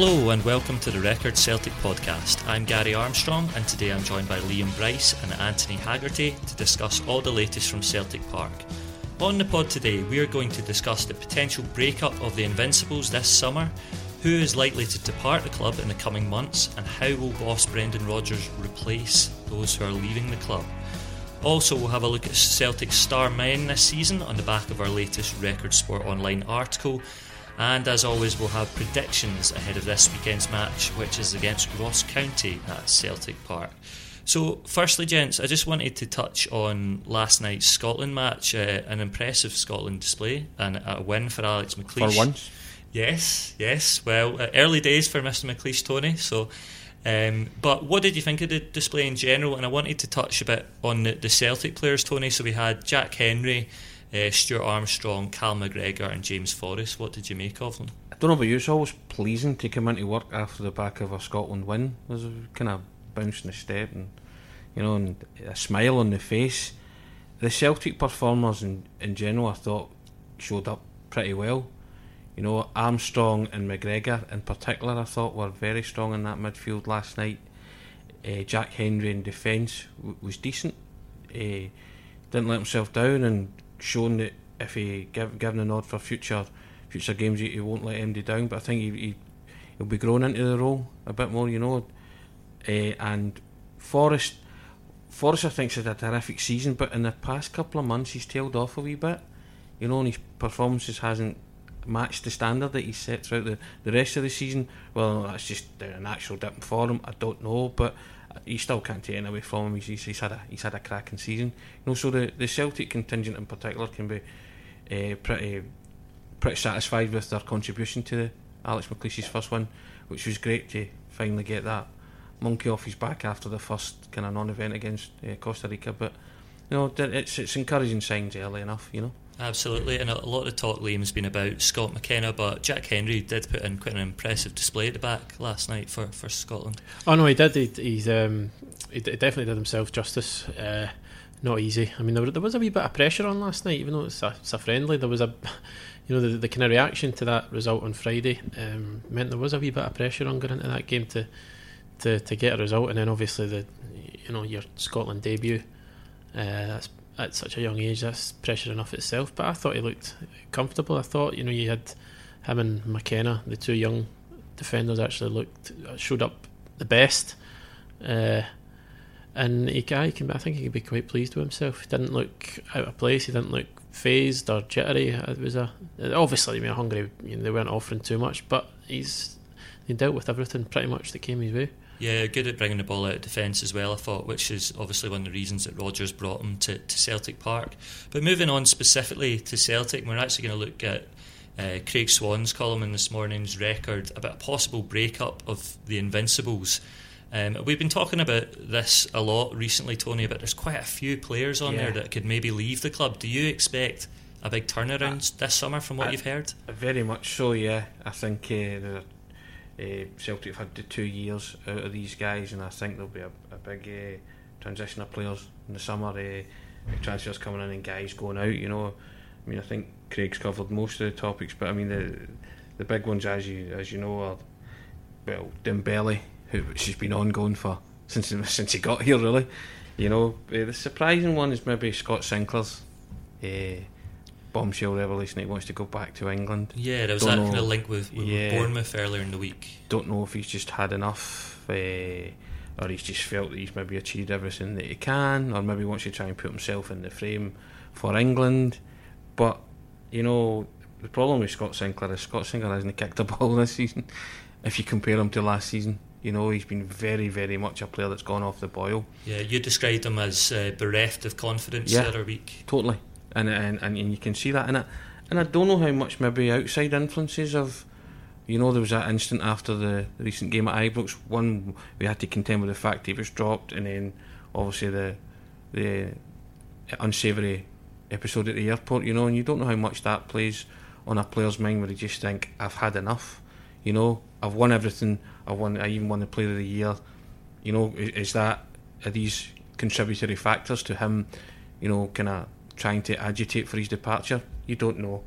Hello and welcome to the Record Celtic podcast. I'm Gary Armstrong and today I'm joined by Liam Bryce and Anthony Haggerty to discuss all the latest from Celtic Park. On the pod today, we are going to discuss the potential breakup of the Invincibles this summer, who is likely to depart the club in the coming months, and how will boss Brendan Rodgers replace those who are leaving the club. Also, we'll have a look at Celtic's star men this season on the back of our latest Record Sport Online article and as always, we'll have predictions ahead of this weekend's match, which is against Ross County at Celtic Park. So, firstly, gents, I just wanted to touch on last night's Scotland match, uh, an impressive Scotland display and a win for Alex McLeish. For once? Yes, yes. Well, uh, early days for Mr. McLeish, Tony. So, um, but what did you think of the display in general? And I wanted to touch a bit on the, the Celtic players, Tony. So we had Jack Hendry, uh, Stuart Armstrong, Cal McGregor, and James Forrest. What did you make of them? I don't know about you, it's always pleasing to come into work after the back of a Scotland win. There's a kind of bounce in the step and, you know, and a smile on the face. The Celtic performers in, in general, I thought, showed up pretty well. You know, Armstrong and McGregor in particular, I thought were very strong in that midfield last night. Uh, Jack Hendry in defence w- was decent. Uh, didn't let himself down and shown that if he give given a nod for future future games, he, he won't let MD down. But I think he, he he'll be grown into the role a bit more, you know. Uh, and Forrest, Forrest, I think, had a terrific season, but in the past couple of months, he's tailed off a wee bit. You know, and his performances hasn't matched the standard that he set throughout the, the rest of the season. Well, that's just a natural dip in form. I don't know, but he still can't take away from him. He's, he's had a he's had a cracking season. You know, so the, the Celtic contingent in particular can be uh, pretty pretty satisfied with their contribution to the Alex McLeish's first win, which was great to finally get that monkey off his back after the first kind of non-event against uh, Costa Rica. But you know, it's it's encouraging signs early enough. You know. Absolutely, and a lot of talk, Liam, has been about Scott McKenna, but Jack Hendry did put in quite an impressive display at the back last night for, for Scotland. Oh no, he did. He, he's um, he definitely did himself justice. Uh, not easy. I mean, there, there, was a wee bit of pressure on last night, even though it's a, it's a friendly. There was a, you know, the, the kind of reaction to that result on Friday um, meant there was a wee bit of pressure on going into that game to, to, to get a result, and then obviously the, you know, your Scotland debut. Uh, that's at such a young age, that's pressure enough itself. But I thought he looked comfortable. I thought, you know, you had him and McKenna, the two young defenders, actually looked showed up the best. Uh, and he, he can, I think he could be quite pleased with himself. He didn't look out of place. He didn't look phased or jittery. It was a obviously, I mean, hungry. You know, they weren't offering too much, but he's he dealt with everything pretty much that came his way. Yeah, good at bringing the ball out of defence as well, I thought, which is obviously one of the reasons that Rodgers brought him to, to Celtic Park. But moving on specifically to Celtic, we're actually going to look at uh, Craig Swan's column in this morning's record about a possible breakup of the Invincibles. Um, we've been talking about this a lot recently, Tony, but there's quite a few players on yeah. there that could maybe leave the club. Do you expect a big turnaround uh, this summer from what uh, you've heard? Very much so, yeah. I think uh, uh, Celtic have had the two years out of these guys, and I think there'll be a, a big uh, transition of players in the summer. Uh, transfers coming in and guys going out. You know, I mean, I think Craig's covered most of the topics, but I mean the the big ones, as you as you know, are well Dembele, who she's been ongoing for since since he got here. Really, you know, the surprising one is maybe Scott Sinclair's. Uh, bombshell revelation he wants to go back to England. Yeah, there was Don't that know, kind of link with, with yeah, Bournemouth earlier in the week. Don't know if he's just had enough, uh, or he's just felt that he's maybe achieved everything that he can, or maybe wants to try and put himself in the frame for England. But you know, the problem with Scott Sinclair is Scott Sinclair hasn't kicked a ball this season. If you compare him to last season, you know he's been very, very much a player that's gone off the boil. Yeah, you described him as uh, bereft of confidence Yeah. the other week. Totally, and and and, you can see that in it. And I don't know how much maybe outside influences of, you know, there was that instant after the, the recent game at Ibrox. One we had to contend with the fact he was dropped, and then obviously the the unsavoury episode at the airport. You know, and you don't know how much that plays on a player's mind where they just think, "I've had enough." You know, I've won everything. I won. I even won the Player of the Year. You know, is, is that are these contributory factors to him? You know, kind of trying to agitate for his departure. You don't know.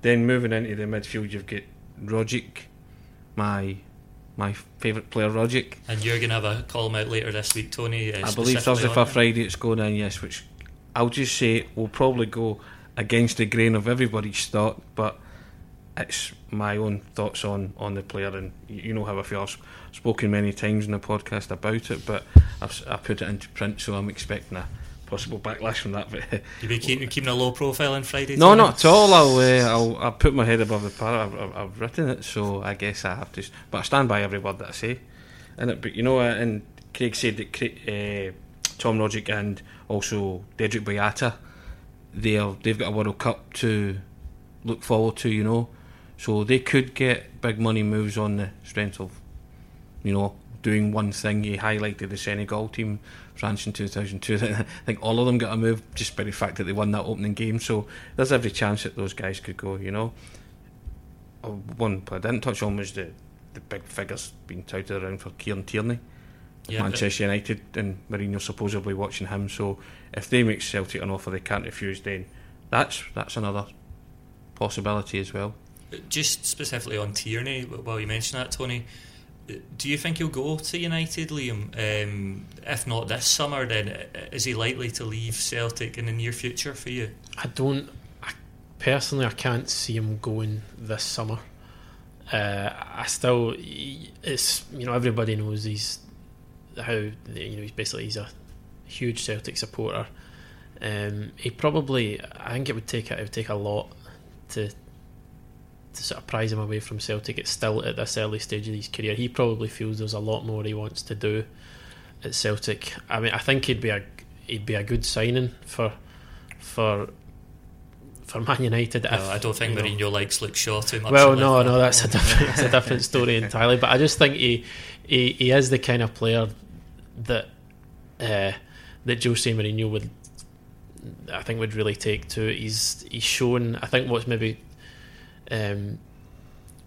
Then moving into the midfield, you've got Rogic, my my favourite player, Rogic. And you're going to have a column out later this week, Tony. Uh, I believe Thursday for Friday it's going in, yes, which I'll just say will probably go against the grain of everybody's thought, but it's my own thoughts on, on the player, and you know how I feel. I've spoken many times in the podcast about it, but I've, I put it into print, so I'm expecting a possible backlash from that. But You be keeping, keeping a low profile on Friday? no, not at all. I'll, uh, I'll I'll put my head above the parrot. I've, I've, written it, so I guess I have to. But I stand by every word that I say. And it, but you know, and Craig said that Cra- uh, Tom Rogic and also Dedryck Boyata, they're they've got a World Cup to look forward to. You know, so they could get big money moves on the strength of, you know, doing one thing. He highlighted the Senegal team, France in 2002. I think all of them got a move just by the fact that they won that opening game. So there's every chance that those guys could go. You know, Uh, one I didn't touch on was the the big figures being touted around for Kieran Tierney. Yeah, Manchester United and Mourinho supposedly watching him. So if they make Celtic an offer they can't refuse, then that's that's another possibility as well. Just specifically on Tierney, while you mention that, Tony, do you think he'll go to United, Liam? Um, if not this summer, then uh, is he likely to leave Celtic in the near future for you? I don't. I, personally, I can't see him going this summer. Uh, I still, it's you know everybody knows he's how you know he's basically he's a huge Celtic supporter. Um, he probably, I think it would take it would take a lot to to sort of prize him away from Celtic. It's still at this early stage of his career. He probably feels there's a lot more he wants to do at Celtic. I mean, I think he'd be a he'd be a good signing for for for Man United. if, No, I don't think know- Mourinho likes Luke Shaw too much. well, no, life. no, that's a different, that's a different story entirely. But I just think he, he, he is the kind of player that uh, that Jose Mourinho would, I think, would really take to. He's he's shown. I think what's maybe um,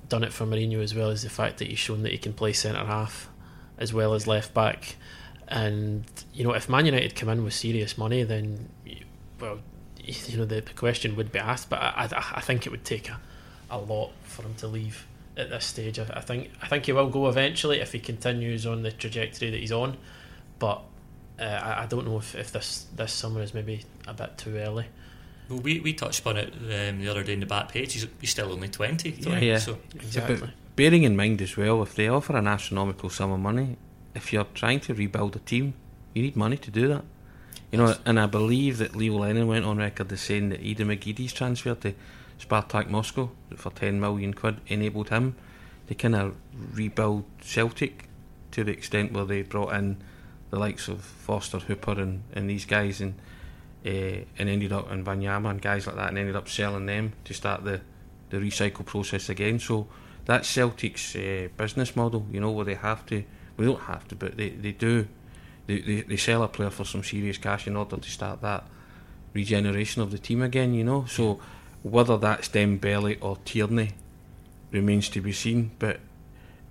done it for Mourinho as well is the fact that he's shown that he can play centre half as well as left back. And you know, if Man United come in with serious money, then well, you know, the, the question would be asked. But I, I, I think it would take a, a lot for him to leave at this stage. I, I think I think he will go eventually if he continues on the trajectory that he's on. But uh, I, I don't know if, if this this summer is maybe a bit too early. Well, we, we touched upon it um, the other day in the back page. He's, he's still only 20. Tony, yeah. So Exactly. But bearing in mind as well, if they offer an astronomical sum of money, if you're trying to rebuild a team, you need money to do that. You know, and I believe that Neil Lennon went on record as saying that Aiden McGeady's transfer to Spartak Moscow for 10 million quid enabled him to kind of rebuild Celtic to the extent where they brought in the likes of Foster, Hooper, and, and these guys, and uh, and ended up in Wanyama and guys like that, and ended up selling them to start the the recycle process again. So that's Celtic's uh, business model, you know, where they have to. We don't have to, but they, they do. They, they they sell a player for some serious cash in order to start that regeneration of the team again, you know. So whether that's Dembele or Tierney remains to be seen. But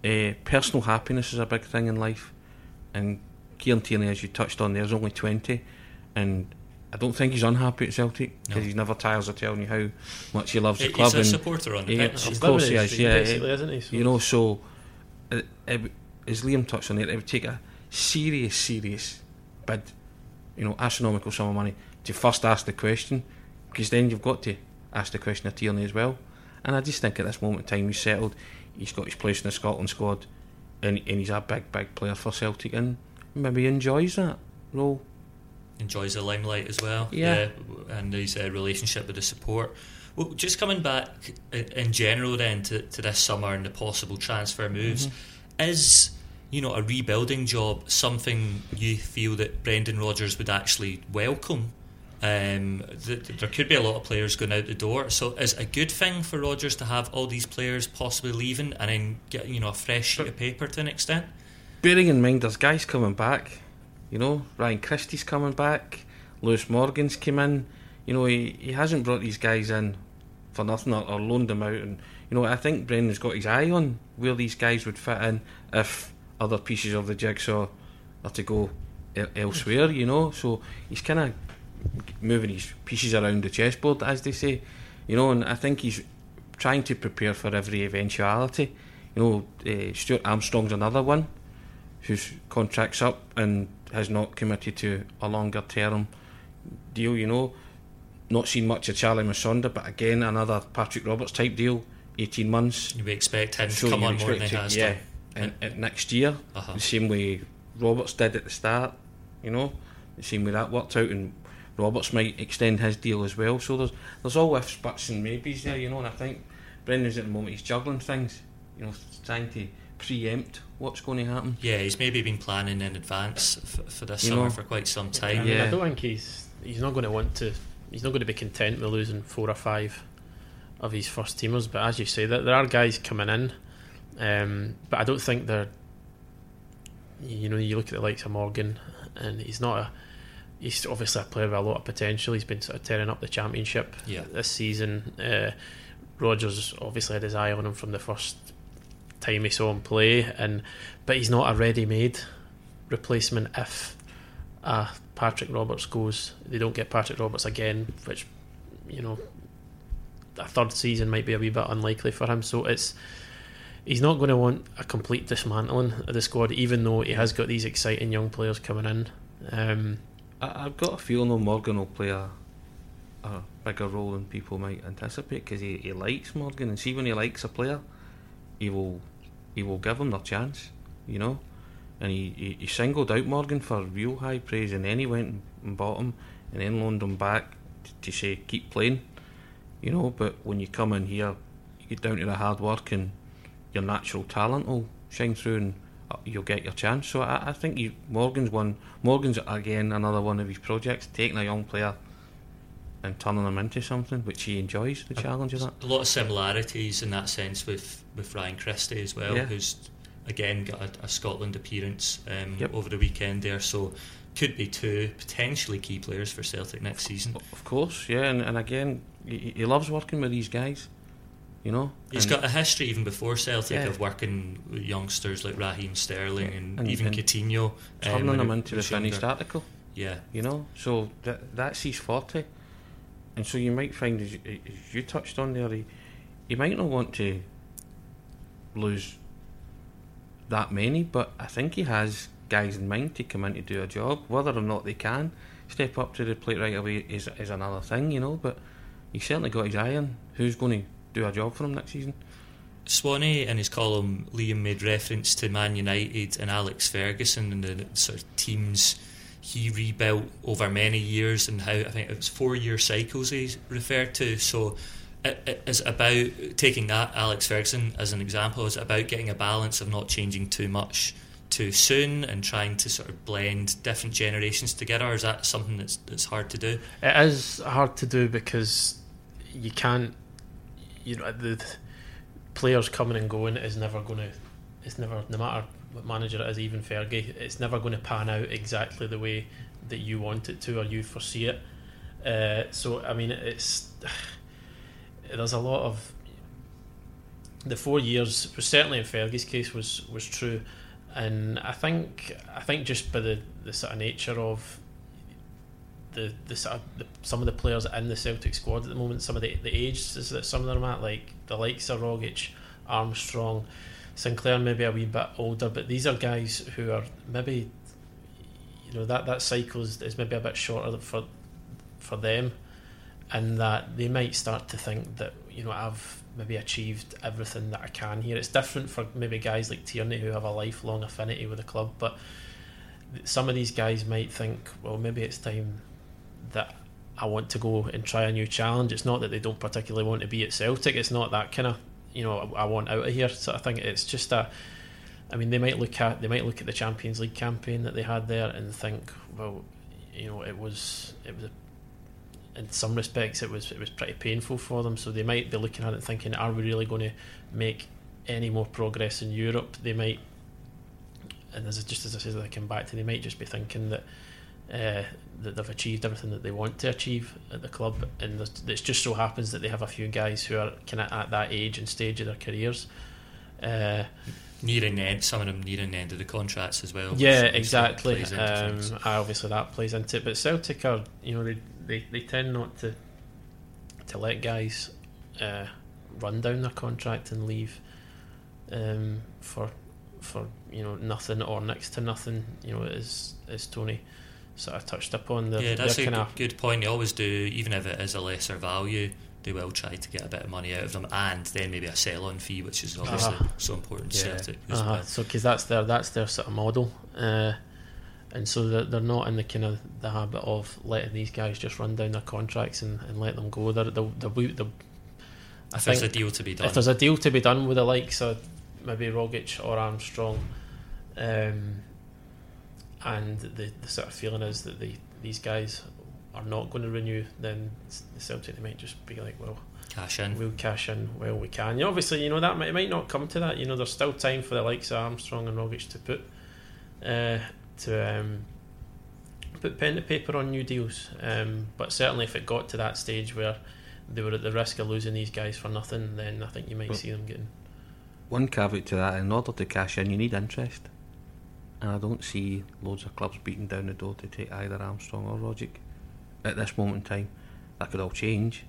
uh, personal happiness is a big thing in life, and Kieran Tierney, as you touched on, there's only twenty, and I don't think he's unhappy at Celtic because No. he never tires of telling you how much he loves the he's club. a and supporter on the Yeah, pitch. of He's course he his is, yeah, basically, isn't he? So you know, so it, it, as Liam touched on it, it would take a serious, serious bid, you know, astronomical sum of money to first ask the question, because then you've got to ask the question of Tierney as well. And I just think at this moment in time he's settled, he's got his place in the Scotland squad, and, and he's a big, big player for Celtic, and maybe he enjoys that role. Enjoys the limelight as well. Yeah. and his uh, relationship with the support. Well, just coming back in general then to, to this summer and the possible transfer moves, mm-hmm. is you know a rebuilding job something you feel that Brendan Rodgers would actually welcome? Um, th- there could be a lot of players going out the door, so is a good thing for Rodgers to have all these players possibly leaving and then get you know a fresh sheet of paper to an extent. Bearing in mind, there's guys coming back. You know, Ryan Christie's coming back. Lewis Morgan's came in. You know, he, he hasn't brought these guys in for nothing or, or loaned them out. And you know, I think Brendan's got his eye on where these guys would fit in if other pieces of the jigsaw are to go elsewhere. You know, so he's kind of moving his pieces around the chessboard, as they say. You know, and I think he's trying to prepare for every eventuality. You know, uh, Stuart Armstrong's another one whose contract's up and has not committed to a longer term deal. You know, not seen much of Charlie Musonda, but again, another Patrick Roberts type deal, 18 months. We expect him so to come on more than he has yeah, done. And, next year, uh-huh. the same way Roberts did at the start, you know, the same way that worked out, and Roberts might extend his deal as well. So there's there's all ifs, buts, and maybes there, you know, and I think Brendan's at the moment, he's juggling things, you know, trying to preempt what's going to happen. Yeah, he's maybe been planning in advance for, for this you summer know, for quite some time. Yeah, I, I don't think he's he's not going to want to he's not going to be content with losing four or five of his first teamers. But as you say, that there are guys coming in, um, but I don't think they're. You know, you look at the likes of Morgan, and he's not a. He's obviously a player with a lot of potential. He's been sort of tearing up the championship yeah. this season. Uh, Rodgers obviously had his eye on him from the first time he saw him play, and but he's not a ready-made replacement if a Patrick Roberts goes, they don't get Patrick Roberts again, which you know a third season might be a wee bit unlikely for him. So it's he's not going to want a complete dismantling of the squad, even though he has got these exciting young players coming in. Um, I, have got a feeling though Morgan will play a, a bigger role than people might anticipate because he, he likes Morgan, and see when he likes a player, he will he will give them their chance. You know and he, he, he, singled out Morgan for real high praise, and then he went and bought him, and then loaned him back to, to say keep playing, you know. But when you come in here, you get down to the hard work, and your natural talent will shine through, and uh, you'll get your chance. So I, I think he, Morgan's one. Morgan's again another one of his projects, taking a young player and turning them into something which he enjoys. The challenge of that. A lot of similarities in that sense with with Ryan Christie as well, yeah. who's again got a, a Scotland appearance um, yep. over the weekend there, so could be two potentially key players for Celtic next season. Of course, yeah, and, and again, he, he loves working with these guys. You know, he's got a history even before Celtic yeah. of working with youngsters like Raheem Sterling yeah. and, and, even and Coutinho, turning um, them into the finished article. Yeah, you know, so that that's his forte, and so you might find, as you, as you touched on there, eh, he, he might not want to lose that many, but I think he has guys in mind to come in to do a job. Whether or not they can step up to the plate right away is is another thing, you know. But he's certainly got his eye on who's going to do a job for him next season. Swanee in his column, Liam made reference to Man United and Alex Ferguson and the sort of teams he rebuilt over many years and how I think it was four year cycles he referred to. So It is about taking that Alex Ferguson as an example. Is about getting a balance of not changing too much too soon and trying to sort of blend different generations together. Is that something that's that's hard to do? It is hard to do because you can't. You know the, players coming and going is never going to. It's never no matter manager it is, even Fergie. It's never going to pan out exactly the way that you want it to or you foresee it. Uh, so I mean, it's there's a lot of the four years, certainly in Fergie's case, was was true, and I think I think just by the, the sort of nature of the the sort of the, some of the players in the Celtic squad at the moment, some of the the ages that some of them at, like the likes of Rogic, Armstrong, Sinclair, maybe a wee bit older, but these are guys who are maybe you know that that cycle is, is maybe a bit shorter for for them and that they might start to think that you know I've maybe achieved everything that I can here. It's different for maybe guys like Tierney who have a lifelong affinity with the club, but some of these guys might think, well, maybe it's time that I want to go and try a new challenge. It's not that they don't particularly want to be at Celtic. It's not that kind of you know I, I want out of here sort of thing. It's just a. I mean, they might look at they might look at the Champions League campaign that they had there and think, well, you know, it was it was. in some respects, it was it was pretty painful for them. So they might be looking at it thinking, are we really going to make any more progress in Europe? They might, and as just as I said, they come back to, they might just be thinking that uh, that they've achieved everything that they want to achieve at the club, and it just so happens that they have a few guys who are kind of at that age and stage of their careers. Uh, nearing the end, some of them nearing the end of the contracts as well. Yeah, exactly. Um, obviously, that plays into it. But Celtic are, you know, they, they, they tend not to to let guys uh, run down their contract and leave um, for for you know nothing or next to nothing. You know, as as Tony sort of touched upon. They're, yeah, that's a good, good point. They always do, even if it is a lesser value. They will try to get a bit of money out of them, and then maybe a sell-on fee, which is obviously uh-huh. so important to yeah. Celtic. Uh-huh. Well. So, because that's their that's their sort of model, uh, and so they're, they're not in the kind of the habit of letting these guys just run down their contracts and, and let them go. They're, they're, they're, they're I if think there's a deal to be done, if there's a deal to be done with the likes of maybe Rogic or Armstrong, um, and the, the sort of feeling is that the, these guys are not going to renew, then the Celtic they might just be like, well, cash in. We'll cash in well we can. You know, obviously, you know that might, it might not come to that. You know, there's still time for the likes of Armstrong and Rogic to put uh, to um, put pen to paper on new deals. Um, but certainly, if it got to that stage where they were at the risk of losing these guys for nothing, then I think you might see them getting. One caveat to that: in order to cash in, you need interest and I don't see loads of clubs beating down the door to take either Armstrong or Rogic at this moment in time. That could all change,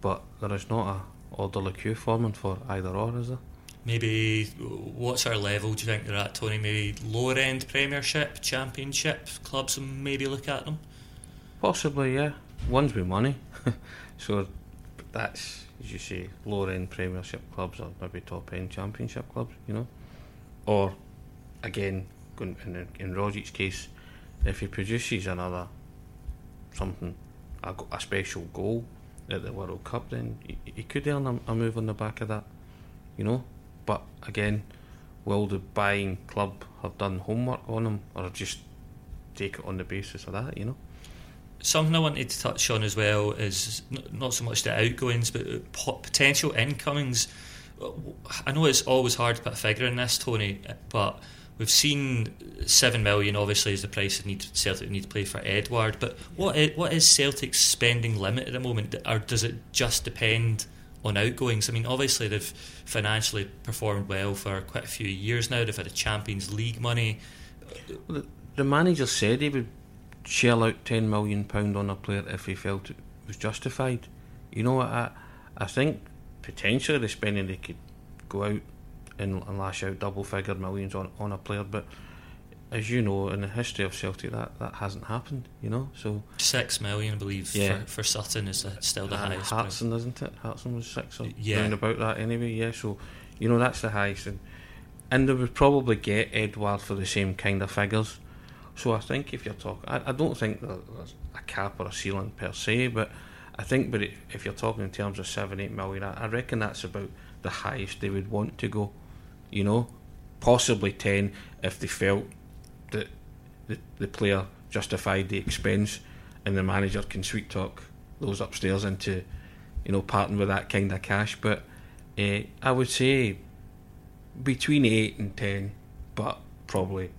but there is not a orderly queue forming for either or, is there? Maybe what's our level? Do you think they're at, Tony? Maybe lower end Premiership, Championship clubs, and maybe look at them. Possibly, yeah. One's with money, so that's as you say, lower end Premiership clubs or maybe top end Championship clubs, you know, or again in, in Rogic's case, if he produces another something, a, a special goal at the World Cup, then he, he could earn a, a, move on the back of that, you know. But again, will the buying club have done homework on him, or just take it on the basis of that, you know? Something I wanted to touch on as well is not so much the outgoings, but potential incomings. Uh, I know it's always hard to put a figure in this, Tony, but We've seen seven million. Obviously, is the price that need Celtic need to play for Edouard. But what is, what is Celtic's spending limit at the moment, or does it just depend on outgoings? I mean, obviously they've financially performed well for quite a few years now. They've had a Champions League money. Well, the, the manager said he would shell out ten million pound on a player if he felt it was justified. You know, I I think potentially the spending they could go out and, and lash out double figure millions on, on a player. But as you know, in the history of Celtic, that, that hasn't happened. You know, so six million, I believe, yeah. for, for Sutton is uh, still the and highest. Hartson, isn't it? Hartson was six or yeah. round about that anyway. Yeah, so you know that's the highest, and and they would probably get Edouard for the same kind of figures. So I think if you're talking, I, I don't think there's a cap or a ceiling per se, but I think, but if you're talking in terms of seven, eight million, I, I reckon that's about the highest they would want to go you know, possibly 10 if they felt that the, the player justified the expense and the manager can sweet talk those upstairs into, you know, parting with that kind of cash. But uh, I would say between 8 and 10, but probably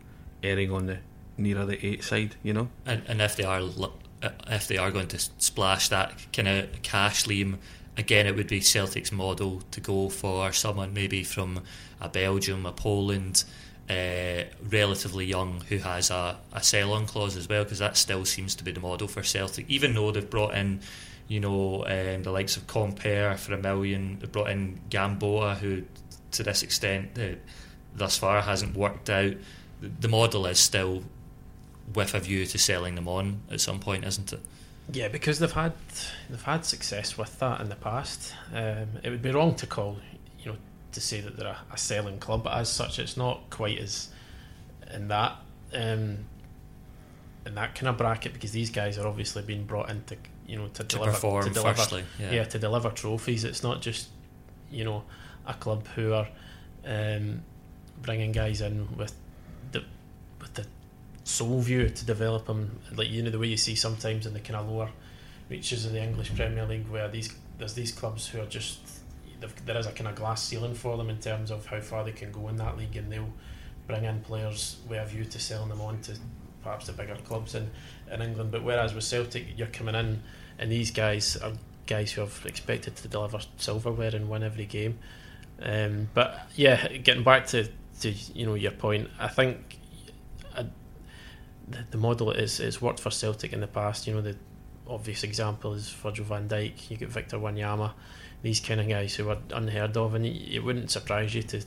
erring on the nearer the 8 side, you know. And, and if they are if they are going to splash that kind of cash, Liam, again, it would be Celtic's model to go for someone maybe from a Belgium, a Poland, uh, relatively young, who has a, a sell on clause as well, because that still seems to be the model for Celtic. Even though they've brought in, you know, um, the likes of Compper for a million, they've brought in Gamboa, who to this extent uh, thus far hasn't worked out. The model is still with a view to selling them on at some point, isn't it? Yeah, because they've had they've had success with that in the past. Um, it would be wrong to call you know to say that they're a, a selling club, but as such, it's not quite as in that um, in that kind of bracket because these guys are obviously being brought in to, you know to, to deliver perform to deliver, firstly. yeah. Yeah. to deliver trophies. It's not just you know a club who are um, bringing guys in with the with the sole view to develop them, like you know the way you see sometimes in the kind of lower reaches of the English Premier League, where these there's these clubs who are just there is a kind of glass ceiling for them in terms of how far they can go in that league, and they'll bring in players with a view to selling them on to perhaps the bigger clubs in, in England. But whereas with Celtic, you're coming in, and these guys are guys who are expected to deliver silverware and win every game. Um, but yeah, getting back to, to you know your point, I think the, the model is it's worked for Celtic in the past. You know the obvious example is Virgil van Dijk. You get Victor Wanyama, these kind of guys who are unheard of, and it, it wouldn't surprise you to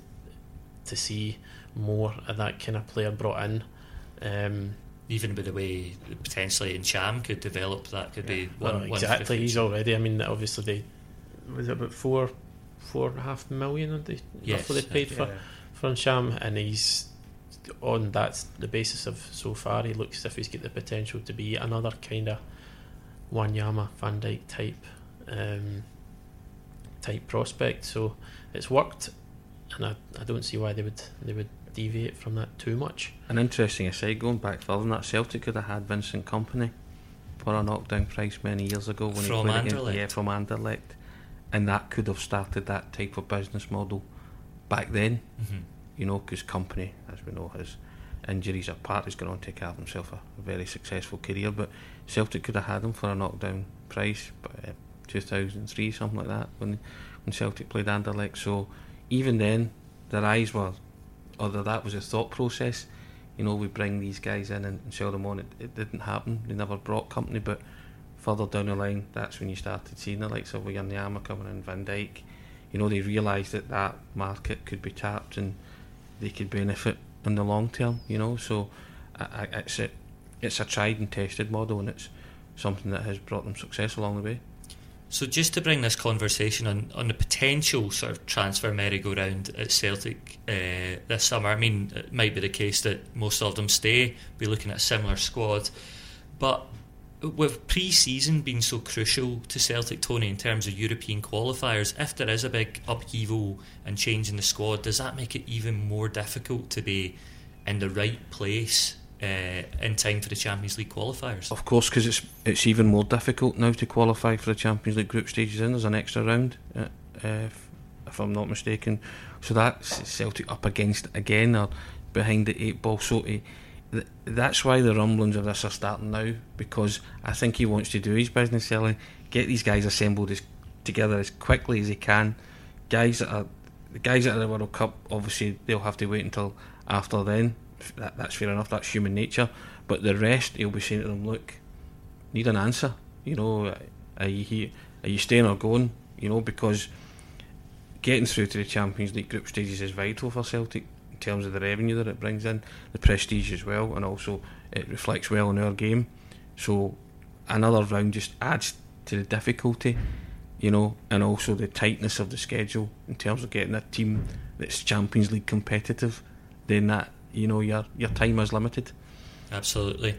to see more of that kind of player brought in. Um, Even with the way potentially Ntcham could develop, that could be one, well, exactly. He's already. I mean, obviously they was it about four, four and a half million they Yes, roughly they paid for for Sham, and he's on that's the basis of so far. He looks as if he's got the potential to be another kind of Wanyama Van Dijk type um, type prospect. So it's worked, and I, I don't see why they would they would deviate from that too much. An interesting aside, going back further than that, Celtic could have had Vincent Kompany for a knockdown price many years ago when From he played against yeah, from Anderlecht, and that could have started that type of business model back then. Mhm. You know, because Kompany, as we know, has injuries apart, he's gone on to carve himself a, very successful career. But Celtic could have had him for a knockdown price, but uh, 2003, something like that, when when Celtic played Anderlecht. So even then, their eyes were, although that was a thought process. You know, we bring these guys in and, sell them on. It, it didn't happen. They never brought Kompany, but further down the line, that's when you started seeing the likes of Wanyama coming in, Van Dijk. You know, they realised that that market could be tapped and they could benefit in the long term. You know, so I, I, it's a it's a tried and tested model, and it's something that has brought them success along the way. So just to bring this conversation on, on the potential sort of transfer merry-go-round at Celtic uh, this summer, I mean, it might be the case that most of them stay, be looking at a similar squad, but with pre-season being so crucial to Celtic, Tony, in terms of European qualifiers, if there is a big upheaval and change in the squad, does that make it even more difficult to be in the right place uh, in time for the Champions League qualifiers? Of course, because it's it's even more difficult now to qualify for the Champions League group stages. In there's an extra round, uh, uh, if, if I'm not mistaken. So that's Celtic up against again or behind the eight ball. So he, th- that's why the rumblings of this are starting now because I think he wants to do his business early, get these guys assembled as, together as quickly as he can. Guys that are the guys that are the World Cup, obviously they'll have to wait until after then. That, that's fair enough. That's human nature. But the rest, he'll be saying to them, "Look, need an answer. You know, are you are you staying or going? You know, because getting through to the Champions League group stages is vital for Celtic in terms of the revenue that it brings in, the prestige as well, and also it reflects well on our game. So another round just adds to the difficulty, you know, and also the tightness of the schedule in terms of getting a team that's Champions League competitive. Then that you know your your time is limited. Absolutely.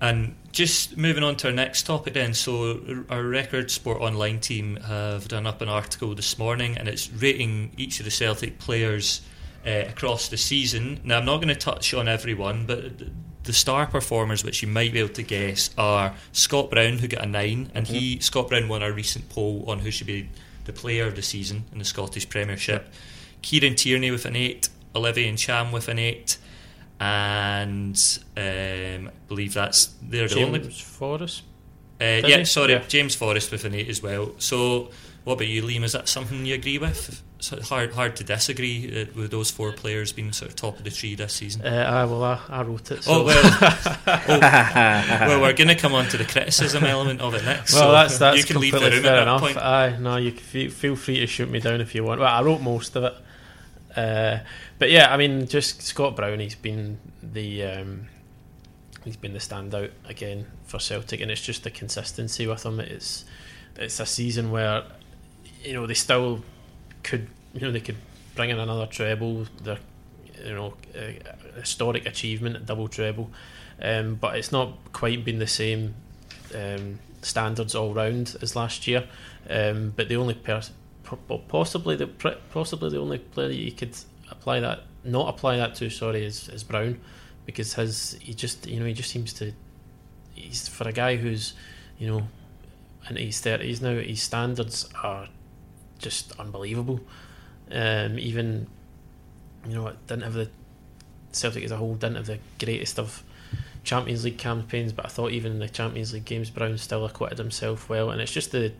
And just moving on to our next topic, then. So, our Record Sport Online team have done up an article this morning, and it's rating each of the Celtic players uh, across the season. Now, I'm not going to touch on everyone, but the star performers, which you might be able to guess, are Scott Brown, who got a nine, and he Scott Brown won a recent poll on who should be the player of the season in the Scottish Premiership. Kieran Tierney with an eight, Olivier Ntcham with an eight, and um, I believe that's they're the only. James Forrest. Uh, yeah, sorry, Yeah. James Forrest with an eight as well. So, what about you, Liam? Is that something you agree with? So hard, hard to disagree uh, with those four players being sort of top of the tree this season. Uh, well, I, I wrote it. So. Oh well, oh, well, we're going to come on to the criticism element of it next. Well, so that's that's you can leave the completely room fair at enough. point. Aye, no, you can feel, feel free to shoot me down if you want. Well, I wrote most of it, uh, but yeah, I mean, just Scott Brown. He's been the um, he's been the standout again for Celtic, and it's just the consistency with him. It's it's a season where you know they still could you know they could bring in another treble. They're you know a, a historic achievement, a double treble, um, but it's not quite been the same um, standards all round as last year. Um, but the only person, possibly the possibly the only player you could apply that, not apply that to, sorry, is, is Brown, because his he just you know he just seems to he's for a guy who's you know in his thirties now, his standards are just unbelievable. Um, even you know, didn't have the Celtic as a whole didn't have the greatest of Champions League campaigns, but I thought even in the Champions League games, Brown still acquitted himself well. And it's just the,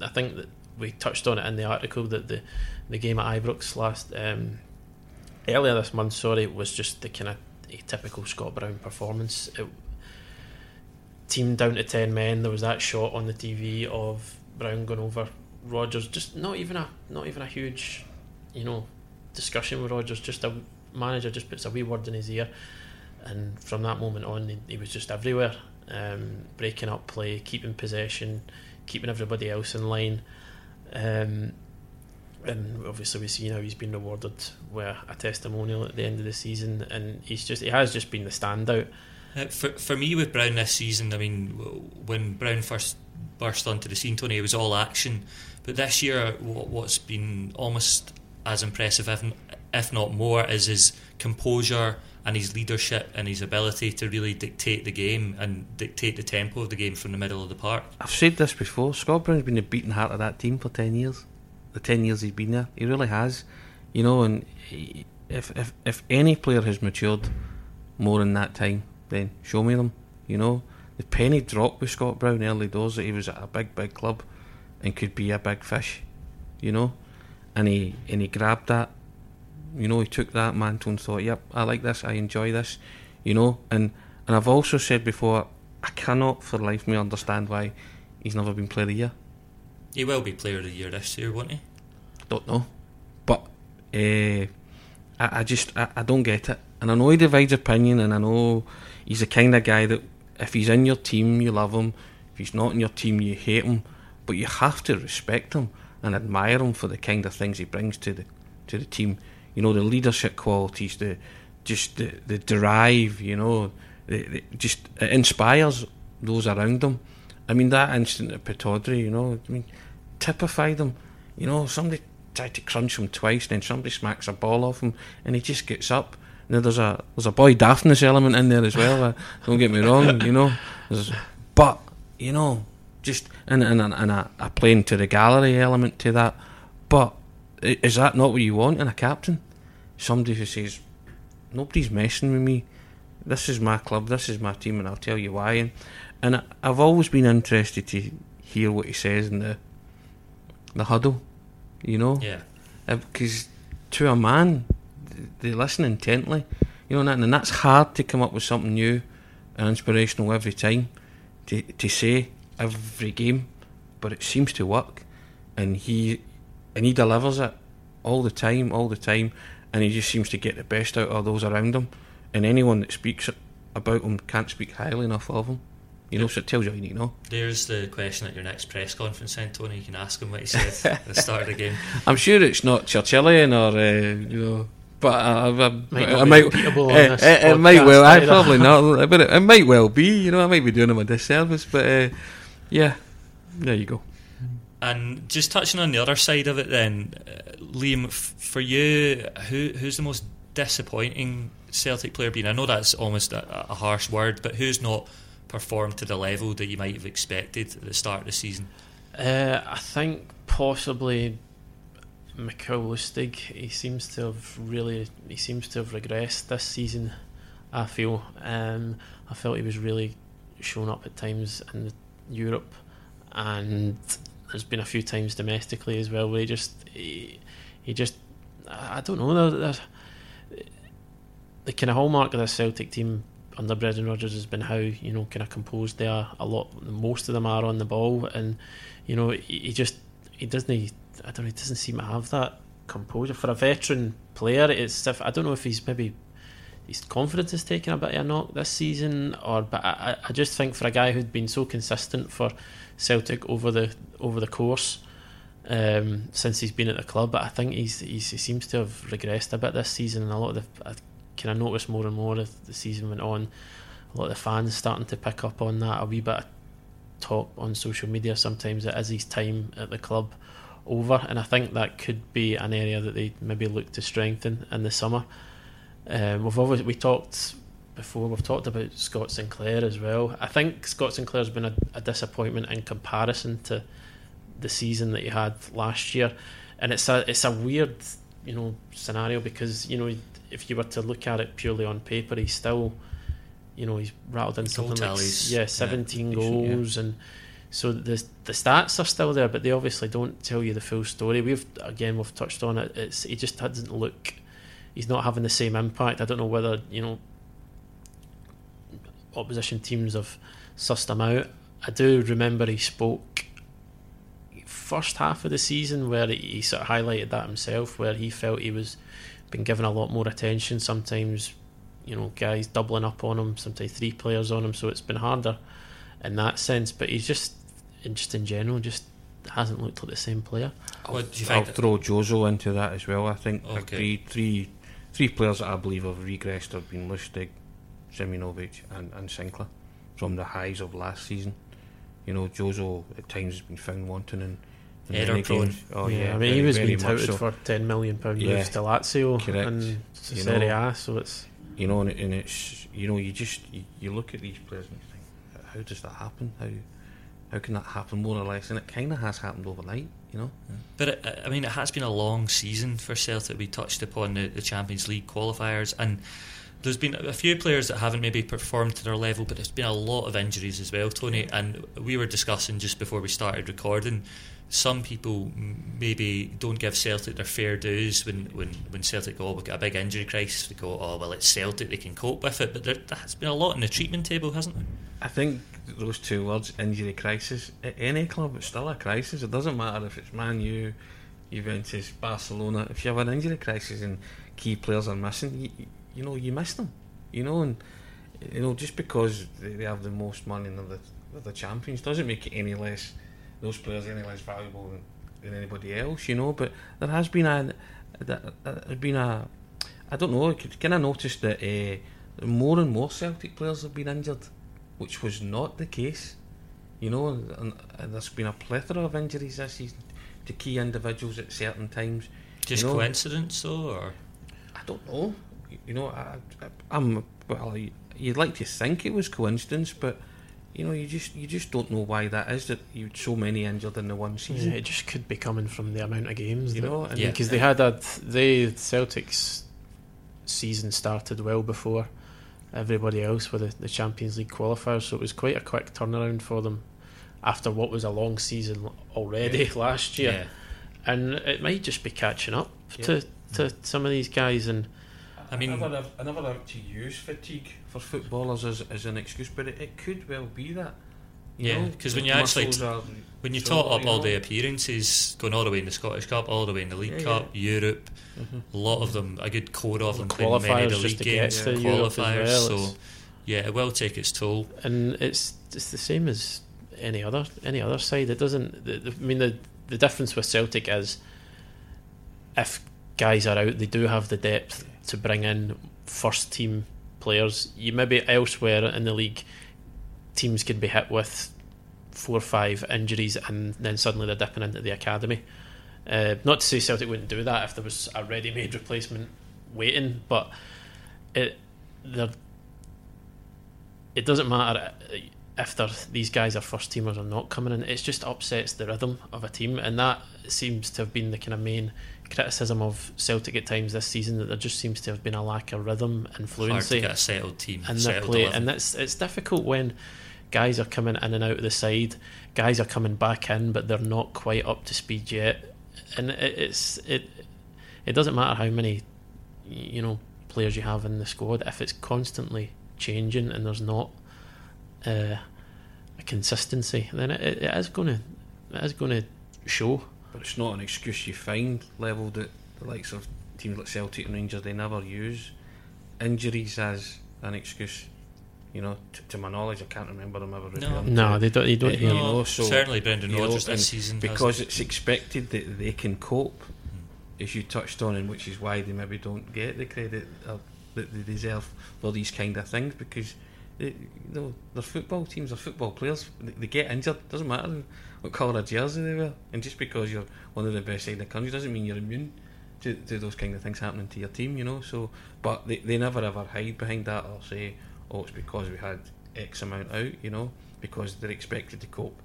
I think that we touched on it in the article that the the game at Ibrox last um, earlier this month, sorry, was just the kind of typical Scott Brown performance. It, team down to ten men. There was that shot on the TV of Brown going over Rodgers. Just not even a not even a huge, you know, discussion with Rodgers. Just a manager just puts a wee word in his ear, and from that moment on, he, he was just everywhere, um, breaking up play, keeping possession, keeping everybody else in line. Um, and obviously we see now he's been rewarded with a testimonial at the end of the season, and he's just he has just been the standout. Uh, for for me with Brown this season, I mean, when Brown first burst onto the scene, Tony, it was all action. But this year, what, what's been almost as impressive, if if not more, is his composure and his leadership and his ability to really dictate the game and dictate the tempo of the game from the middle of the park. I've said this before. Scott Brown's been the beating heart of that team for ten years. The ten years he's been there, he really has. You know, and if if if any player has matured more in that time, then show me them. You know, the penny dropped with Scott Brown early doors that he was at a big, big club and could be a big fish. You know, and he and he grabbed that. You know, he took that mantle and thought, "Yep, I like this. I enjoy this." You know, and and I've also said before, I cannot for life me understand why he's never been Player of the Year. He will be Player of the Year this year, won't he? Don't know, but uh, I, I just I, I don't get it, and I know he divides opinion, and I know he's the kind of guy that if he's in your team, you love him. If he's not in your team, you hate him. But you have to respect him and admire him for the kind of things he brings to the to the team. You know, the leadership qualities, the just the, the drive. You know, the, the, just it inspires those around him. I mean, that instant at Pittodrie, you know, I mean, typified him. You know, somebody tried to crunch him twice, and then somebody smacks a ball off him, and he just gets up now, there's a there's a boy daftness element in there as well. Uh, don't get me wrong, you know. There's, but you know, just and and and a, a playing to the gallery element to that. But is that not what you want in a captain? Somebody who says, "Nobody's messing with me. This is my club. This is my team, and I'll tell you why." And and I've always been interested to hear what he says in the the huddle. You know, yeah, because uh, to a man, they listen intently. You know, and that's hard to come up with something new and inspirational every time to to say every game, but it seems to work, and he and he delivers it all the time, all the time, and he just seems to get the best out of those around him, and anyone that speaks about him can't speak highly enough of him. You know, so it tells you all you need to know. There's the question at your next press conference, then, Tony. You can ask him what he said at the start of the game. I'm sure it's not Churchillian or, uh, you know, but uh, I, might I might, uh, it, might well. I probably not, but it, it, might well be. You know, I might be doing him a disservice, but uh, yeah, there you go. And just touching on the other side of it, then, uh, Liam, f- for you, who who's the most disappointing Celtic player been? I know that's almost a, a harsh word, but who's not performed to the level that you might have expected at the start of the season? Uh, I think possibly Mikael Lustig, he seems to have really, he seems to have regressed this season. I feel, um, I felt he was really shown up at times in Europe, and there's been a few times domestically as well where he just, he, he just, I don't know, the, the kind of hallmark of this Celtic team under Brendan Rodgers has been how you know kind of composed they are. A lot, most of them are on the ball, and you know he, he just he doesn't I don't know. He doesn't seem to have that composure for a veteran player. It's I don't know if he's maybe his confidence is taking a bit of a knock this season, or but I, I just think for a guy who'd been so consistent for Celtic over the over the course um, since he's been at the club, but I think he's, he's, he seems to have regressed a bit this season, and a lot of the I kind of noticed more and more as the season went on. A lot of the fans starting to pick up on that a wee bit Of, talk on social media sometimes it is his time at the club over, and I think that could be an area that they maybe look to strengthen in the summer. Um, we've always we talked before. We've talked about Scott Sinclair as well. I think Scott Sinclair's been a, a disappointment in comparison to the season that he had last year, and it's a it's a weird you know scenario because you know if you were to look at it purely on paper, he's still you know he's rattled in something like yeah seventeen yeah, goals yeah. and so the the stats are still there, but they obviously don't tell you the full story. We've again we've touched on it. It's he just doesn't look. He's not having the same impact. I don't know whether you know opposition teams have sussed him out. I do remember he spoke first half of the season where he sort of highlighted that himself, where he felt he was been given a lot more attention. Sometimes, you know, guys doubling up on him, sometimes three players on him, so it's been harder in that sense. But he's just, just in general, just hasn't looked like the same player. I'll, I'll throw Jozo into that as well. I think okay. three, three, three players that I believe have regressed have been Lustig, Simunovic, and, and Sinclair from the highs of last season. You know, Jozo at times has been found wanting in, in Error prone. Oh yeah, yeah, I mean very, he was being touted so. for ten million pound yeah. moves to Lazio Correct. and Serie A, so it's you know, and, and, it's you know you just you, you look at these players and you think, how does that happen? How how can that happen more or less? And it kind of has happened overnight, you know. But it, I mean, it has been a long season for Celtic. We touched upon the, the Champions League qualifiers and there's been a few players that haven't maybe performed to their level, but there's been a lot of injuries as well, Tony. And we were discussing just before we started recording. Some people maybe don't give Celtic their fair dues when, when, when Celtic go, oh, we've got a big injury crisis. They go, oh, well, it's Celtic, they can cope with it. But there has been a lot in the treatment table, hasn't there? I think those two words, injury crisis, at any club, it's still a crisis. It doesn't matter if it's Man U, Juventus, Barcelona. If you have an injury crisis and key players are missing, you, you know, you miss them. You know, and you know, just because they have the most money and they're the, the champions doesn't make it any less those players are any less valuable than, than anybody else. You know, but there has been a, there's been a, I don't know. Can I noticed that uh, more and more Celtic players have been injured, which was not the case. You know, and, and there's been a plethora of injuries this season to key individuals at certain times. Just you know, coincidence, though, or I don't know you know, I, I, am well. You'd like to think it was coincidence, but you know, you just you just don't know why that is. That you so many injured in the one season. Yeah, it just could be coming from the amount of games, you know. yeah, because they had that. They Celtics season started well before everybody else with the, the Champions League qualifiers, so it was quite a quick turnaround for them after what was a long season already yeah. last year. Yeah. And it might just be catching up to to mm. some of these guys and I mean, I never, I to use fatigue for footballers as, as an excuse, but it, it could well be that. yeah, because when you actually t- when you tot up all know. the appearances, going all the way in the Scottish Cup, all the way in the League yeah, Cup, yeah. Europe, mm-hmm. a lot of them, a good core of them playing many of the league games, qualifiers. Well, so yeah, it will take its toll. And it's it's the same as any other any other side. It doesn't. The, the, I mean, the the difference with Celtic is if guys are out, they do have the depth to bring in first team players. You maybe elsewhere in the league, teams could be hit with four or five injuries and then suddenly they're dipping into the academy. Uh, not to say Celtic wouldn't do that if there was a ready-made replacement waiting, but it it doesn't matter if these guys are first teamers or not coming in. It just upsets the rhythm of a team, and that seems to have been the kind of main criticism of Celtic at times this season that there just seems to have been a lack of rhythm and fluency. Hard to get a settled team in their play, 11. and it's it's difficult when guys are coming in and out of the side, guys are coming back in, but they're not quite up to speed yet, and it, it's it it doesn't matter how many you know players you have in the squad if it's constantly changing and there's not uh, a consistency, then it, it is going to it is going to show but it's not an excuse you find level that the likes of teams like Celtic and Rangers they never use injuries as an excuse. You know, t- to my knowledge, I can't remember them ever. No, no they don't. They don't. Uh, you know, so, certainly Brendan Rodgers this season because it's expected that they can cope, mm. as you touched on, and which is why they maybe don't get the credit that they deserve for these kind of things because you know, their football teams are football players. They, they get injured. Doesn't matter what colour of jersey they wear. And just because you're one of the best side in the country doesn't mean you're immune to, to those kind of things happening to your team. You know. So, but they, they never ever hide behind that or say, oh, it's because we had X amount out. You know, because they're expected to cope.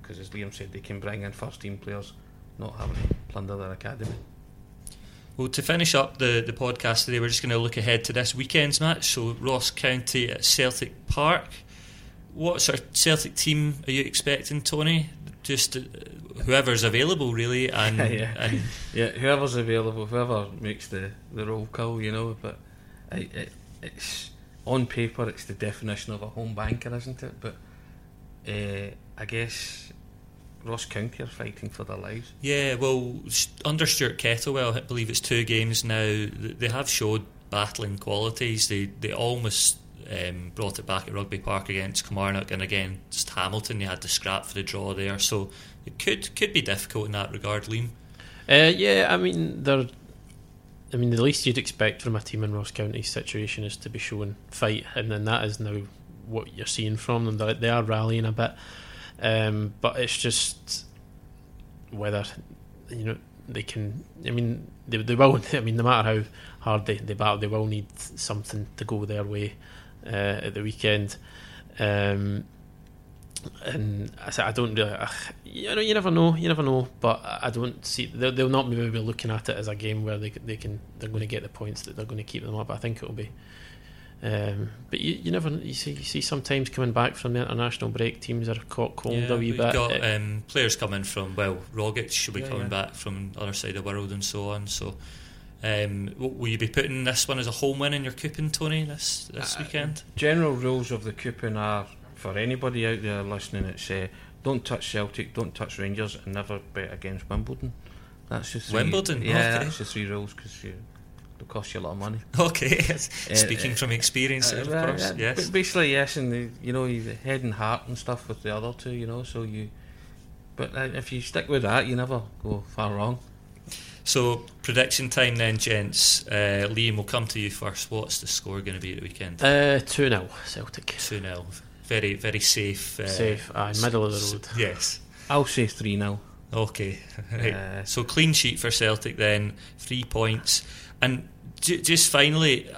Because as Liam said, they can bring in first team players, not having to plunder their academy. Well, to finish up the, the podcast today, we're just going to look ahead to this weekend's match. So, Ross County at Celtic Park. What sort of Celtic team are you expecting, Tony? Just uh, whoever's available, really, and yeah. and yeah, whoever's available, whoever makes the, the roll call, you know. But it, it, it's on paper, it's the definition of a home banker, isn't it? But uh, I guess Ross County are fighting for their lives. Yeah, well, under Stuart Kettlewell, I believe it's two games now. They have showed battling qualities. They they almost um, brought it back at Rugby Park against Kilmarnock, and again just Hamilton. They had to scrap for the draw there, so it could could be difficult in that regard, Liam. Uh, yeah, I mean they're. I mean, the least you'd expect from a team in Ross County's situation is to be showing fight, and then that is now what you're seeing from them. They're, they are rallying a bit. Um, but it's just whether you know they can. I mean, they, they will. I mean, no matter how hard they, they battle, they will need something to go their way uh, at the weekend. Um, and I said, I don't really. You know, you never know. You never know. But I don't see. They'll, they'll not maybe be looking at it as a game where they they can they're going to get the points that they're going to keep them up. I think it'll be um, but you, you never you see you see sometimes coming back from the international break teams are caught cold yeah, a wee we've bit. got um, players coming from well, Rogic should be Yeah, coming yeah. back from the other side of the world and so on. So, um, will you be putting this one as a home win in your coupon, Tony, this this Uh, weekend? General rules of the coupon are for anybody out there listening. It's uh, don't touch Celtic, don't touch Rangers, and never bet against Wimbledon. That's just Wimbledon? Yeah, Okay. that's the three rules because you it'll cost you a lot of money. Okay, speaking uh, from experience, Uh, of well, course. yeah, yes. Basically, yes, and the, you know, you head and heart and stuff with the other two, you know. So you, but uh, if you stick with that, you never go far wrong. So prediction time then, gents. Uh, Liam, will come to you first. What's the score going to be at the weekend? Uh, two 0 Celtic. Two 0 Very very safe. Uh, Safe, aye, middle of the s- road. Yes. I'll say three 0 Okay. right. Uh, So clean sheet for Celtic then, three points. And j- just finally,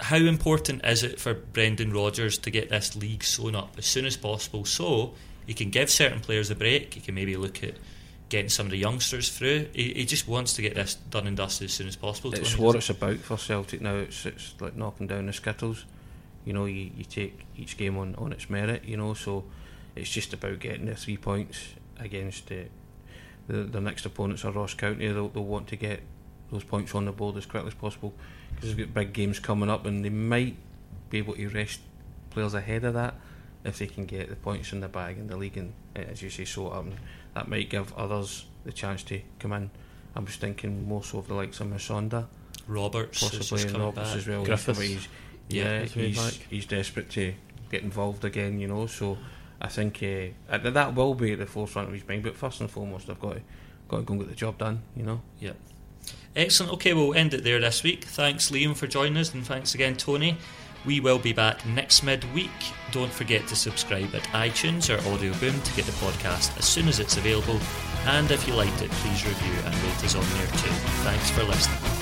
how important is it for Brendan Rodgers to get this league sewn up as soon as possible so he can give certain players a break? He can maybe look at getting some of the youngsters through. He, he just wants to get this done and dusted as soon as possible. It's what it's about for Celtic now. It's, it's like knocking down the skittles. You know, you, you take each game on, on its merit, you know, so it's just about getting the three points against the, the, the next opponents are Ross County. They'll, they'll want to get those points on the board as quickly as possible because they've got big games coming up and they might be able to rest players ahead of that if they can get the points in the bag in the league and, uh, as you say, so up. And that might give others the chance to come in. I'm just thinking more so of the likes of Musonda he? Roberts possibly and coming Roberts back. as well. Griffiths. He's, Yeah, yeah, he's he's, back. he's desperate to get involved again, you know. So I think uh, uh, that will be at the forefront of his mind. But first and foremost, I've got to got to go and get the job done, you know. Yep. Excellent. Okay, we'll end it there this week. Thanks, Liam, for joining us, and thanks again, Tony. We will be back next midweek. Don't forget to subscribe at iTunes or Audioboom to get the podcast as soon as it's available. And if you liked it, please review and rate us on there too. Thanks for listening.